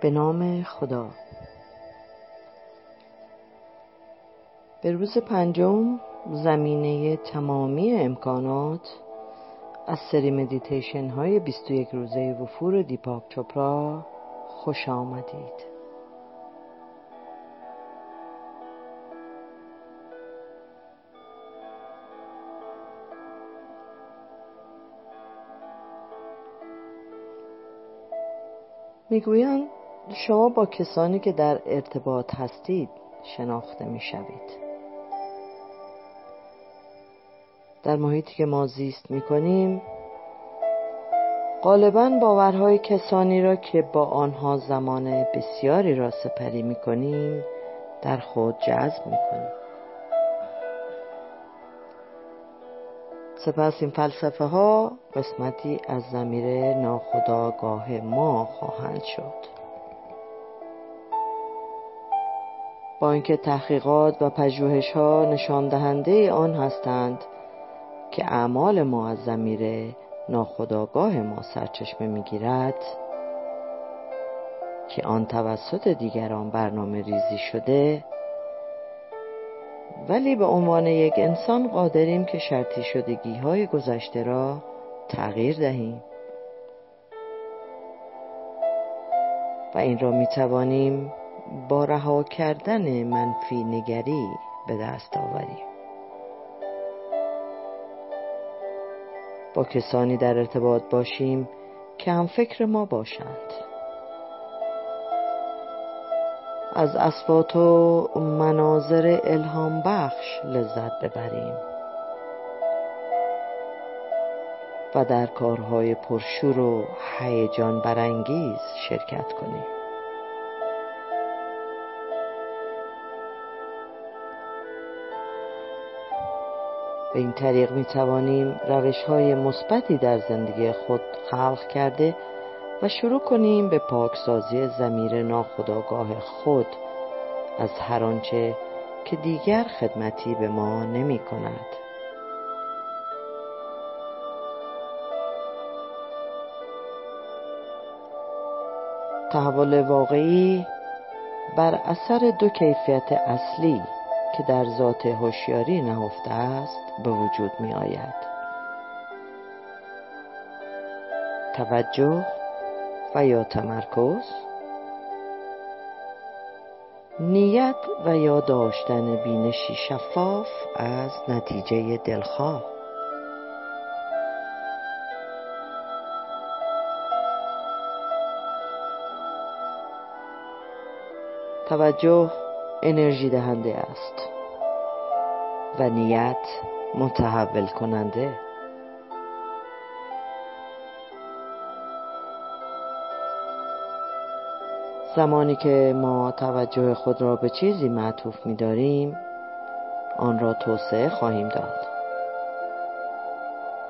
به نام خدا. به روز پنجم زمینه تمامی امکانات از سری مدیتیشن های 21 روزه وفور دیپاک چوپرا خوش آمدید. می‌گویند شما با کسانی که در ارتباط هستید شناخته می‌شوید. در محیطی که ما زیست می‌کنیم غالبا باورهای کسانی را که با آنها زمان بسیاری را سپری می‌کنیم در خود جذب می‌کنیم. سپس این فلسفه ها قسمتی از زمیر ناخداگاه ما خواهند شد. با اینکه تحقیقات و پژوهش ها نشان دهنده آن هستند که اعمال ما از زمیر ناخداگاه ما سرچشمه می‌گیرد که آن توسط دیگران برنامه ریزی شده. ولی به عنوان یک انسان قادریم که شرطی شدگی های گذشته را تغییر دهیم. و این را می توانیم با رها کردن منفی نگری به دست آوریم. با کسانی در ارتباط باشیم که هم فکر ما باشند. از اسوات و مناظر الهام بخش لذت ببریم. و در کارهای پرشور و هیجان برانگیز شرکت کنیم. به این طریق می توانیم روش های مثبتی در زندگی خود خلق کرده و شروع کنیم به پاکسازی زمیر ناخداگاه خود از هر آنچه که دیگر خدمتی به ما نمی کند. تحول واقعی بر اثر دو کیفیت اصلی که در ذات هوشیاری نهفته است به وجود می آید توجه و یا تمرکز. نیت و یا داشتن بینشی شفاف از نتیجه دلخواه. توجه انرژی دهنده است. و نیت متحول کننده. زمانی که ما توجه خود را به چیزی معطوف می داریم آن را توسعه خواهیم داد.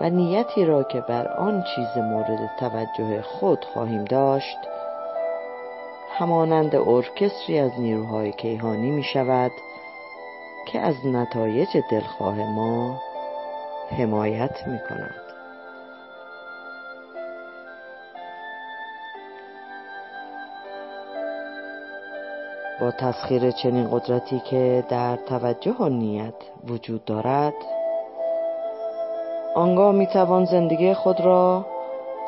و نیتی را که بر آن چیز مورد توجه خود خواهیم داشت همانند ارکستری از نیروهای کیهانی می شود که از نتایج دلخواه ما حمایت می کند. با تسخیر چنین قدرتی که در توجه و نیت وجود دارد آنگاه می توان زندگی خود را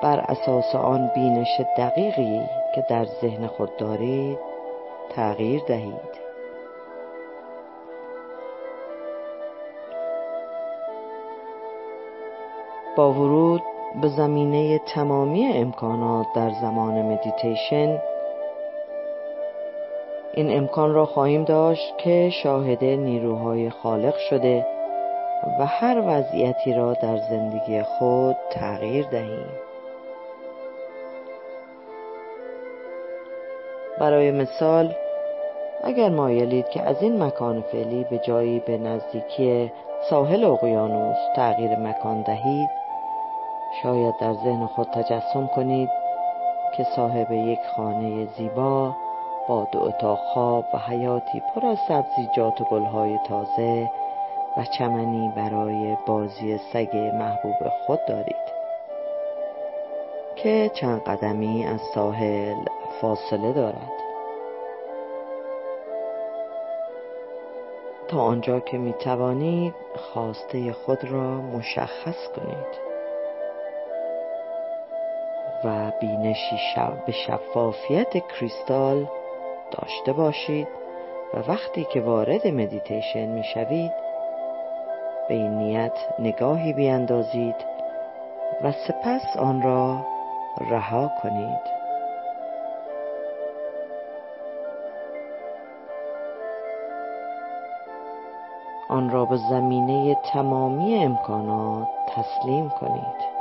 بر اساس آن بینش دقیقی که در ذهن خود دارید تغییر دهید. با ورود به زمینه تمامی امکانات در زمان مدیتیشن این امکان را خواهیم داشت که شاهد نیروهای خالق شده و هر وضعیتی را در زندگی خود تغییر دهیم. برای مثال اگر مایلید که از این مکان فعلی به جایی به نزدیکی ساحل اقیانوس تغییر مکان دهید شاید در ذهن خود تجسم کنید که صاحب یک خانه زیبا با دو اتاق خواب و حیاتی پر از سبزیجات و گلهای تازه و چمنی برای بازی سگ محبوب خود دارید. که چند قدمی از ساحل فاصله دارد. تا آنجا که می توانید خواسته خود را مشخص کنید. و بینشی به شفافیت کریستال داشته باشید و وقتی که وارد مدیتیشن می شوید به این نیت نگاهی بیاندازید و سپس آن را رها کنید. آن را به زمینه تمامی امکانات تسلیم کنید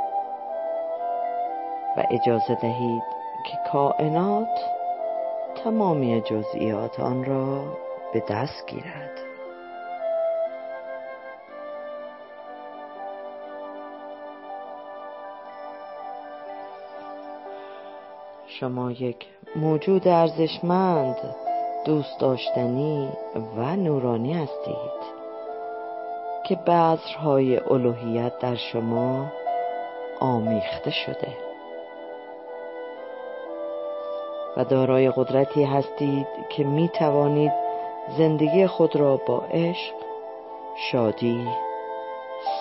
و اجازه دهید که کائنات تمامی جزئیات آن را به دست گیرد. شما یک موجود ارزشمند دوست داشتنی و نورانی هستید. که بذرهای الوهیت در شما آمیخته شده. و دارای قدرتی هستید که می توانید زندگی خود را با عشق، شادی،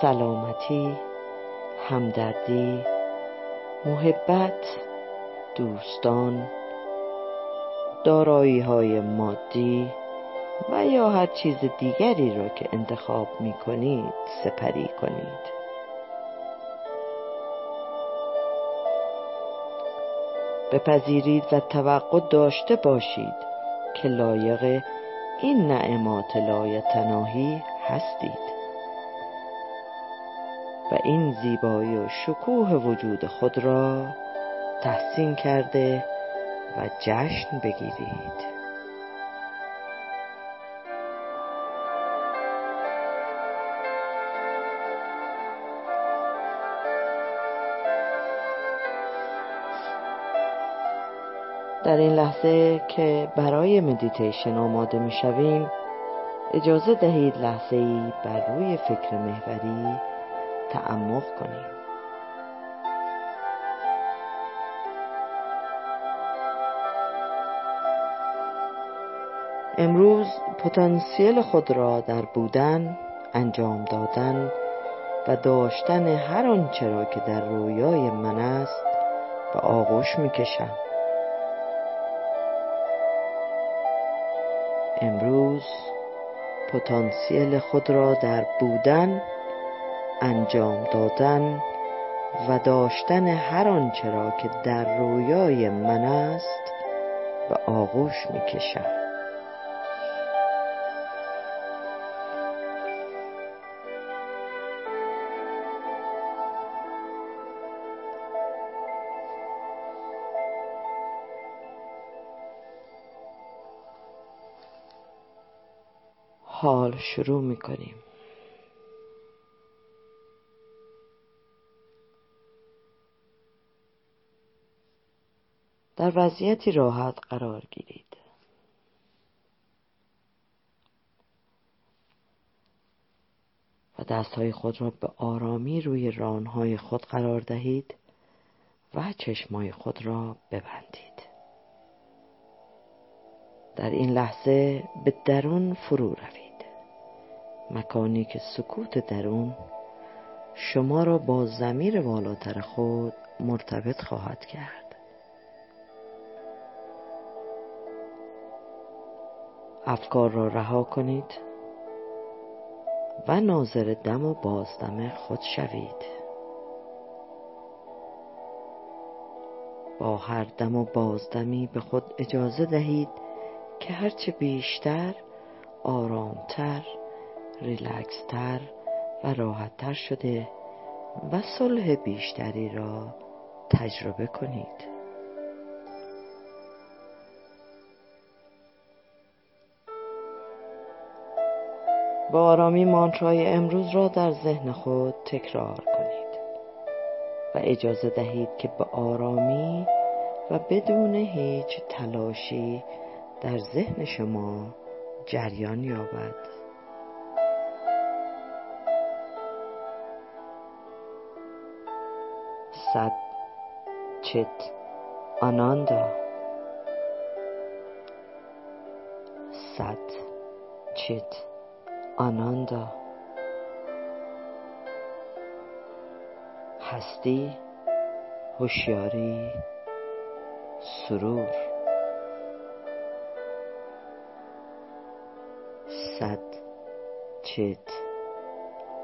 سلامتی، همدردی، محبت، دوستان، دارایی های مادی و یا هر چیز دیگری را که انتخاب می کنید سپری کنید. بپذیرید و توقع داشته باشید که لایق این نعمات لایتناهی هستید و این زیبایی و شکوه وجود خود را تحسین کرده و جشن بگیرید در این لحظه که برای مدیتیشن آماده می شویم اجازه دهید لحظه ای بر روی فکر محوری تعمق کنیم. امروز پتانسیل خود را در بودن انجام دادن و داشتن هر آنچه را که در رویای من است به آغوش می امروز پتانسیل خود را در بودن انجام دادن و داشتن هر آنچه را که در رویای من است به آغوش می حال شروع می کنیم در وضعیتی راحت قرار گیرید. و دستهای خود را به آرامی روی رانهای خود قرار دهید و چشمای خود را ببندید. در این لحظه به درون فرو روید. مکانی که سکوت درون شما را با زمیر بالاتر خود مرتبط خواهد کرد. افکار را رها کنید و ناظر دم و بازدم خود شوید. با هر دم و بازدمی به خود اجازه دهید که هرچه بیشتر آرامتر ریلکستر و راحتتر شده و صلح بیشتری را تجربه کنید. با آرامی مانترای امروز را در ذهن خود تکرار کنید و اجازه دهید که به آرامی و بدون هیچ تلاشی در ذهن شما جریان یابد. رسد چت آناندا صد چت آناندا هستی هوشیاری سرور. صد چت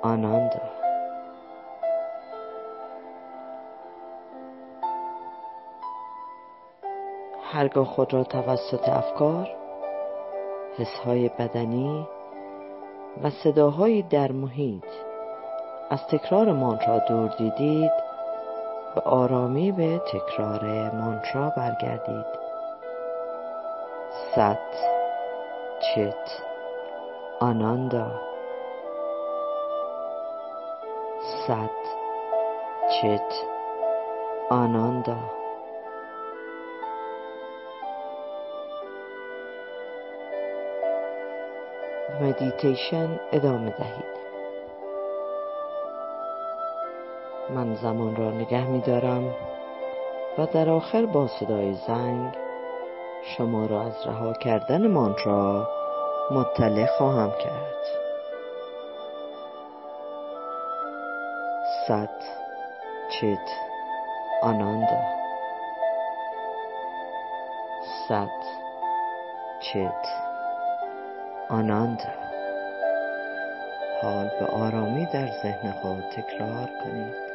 آناندا هرگاه خود را توسط افکار حسهای بدنی و صداهایی در محیط از تکرار مانترا دور دیدید به آرامی به تکرار مانترا برگردید. ست چت آناندا. ست چت آناندا. مدیتیشن ادامه دهید. من زمان را نگه می دارم و در آخر با صدای زنگ شما را از رها کردن مانترا مطلع خواهم کرد. सत् चित् आनन्द. ست چت آناند حال به آرامی در ذهن خود تکرار کنید.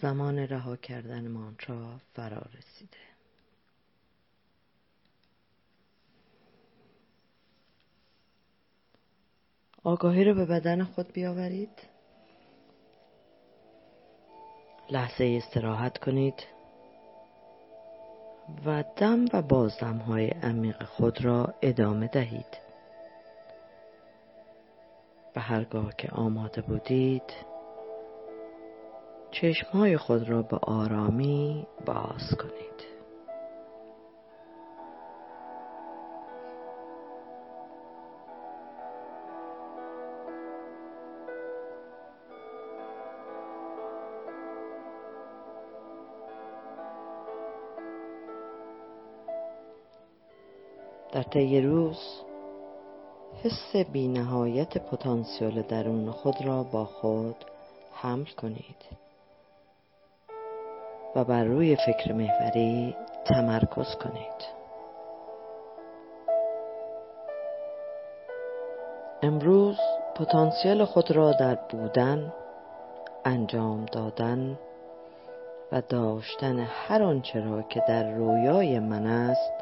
زمان رها کردن مانترا فرا رسیده. آگاهی رو به بدن خود بیاورید. لحظه استراحت کنید و دم و بازدم های عمیق خود را ادامه دهید. و هرگاه که آماده بودید چشمهای خود را به آرامی باز کنید. در طی روز حس بینهایت پتانسیل درون خود را با خود حمل کنید. و بر روی فکر محوری تمرکز کنید. امروز پتانسیل خود را در بودن انجام دادن و داشتن هر آنچه را که در رویای من است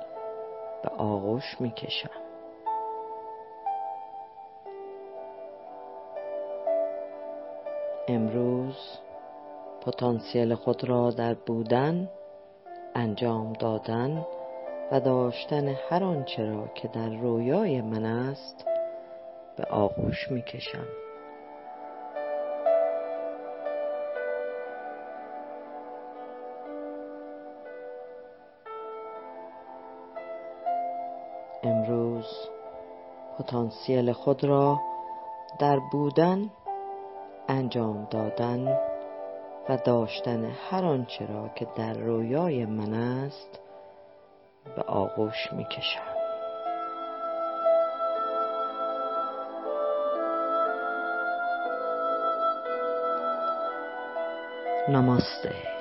به آغوش می کشم امروز پتانسیل خود را در بودن انجام دادن و داشتن هر آنچه را که در رویای من است به آغوش می کشم امروز پتانسیل خود را در بودن انجام دادن و داشتن هر آنچه را که در رویای من است به آغوش می کشم نماسته.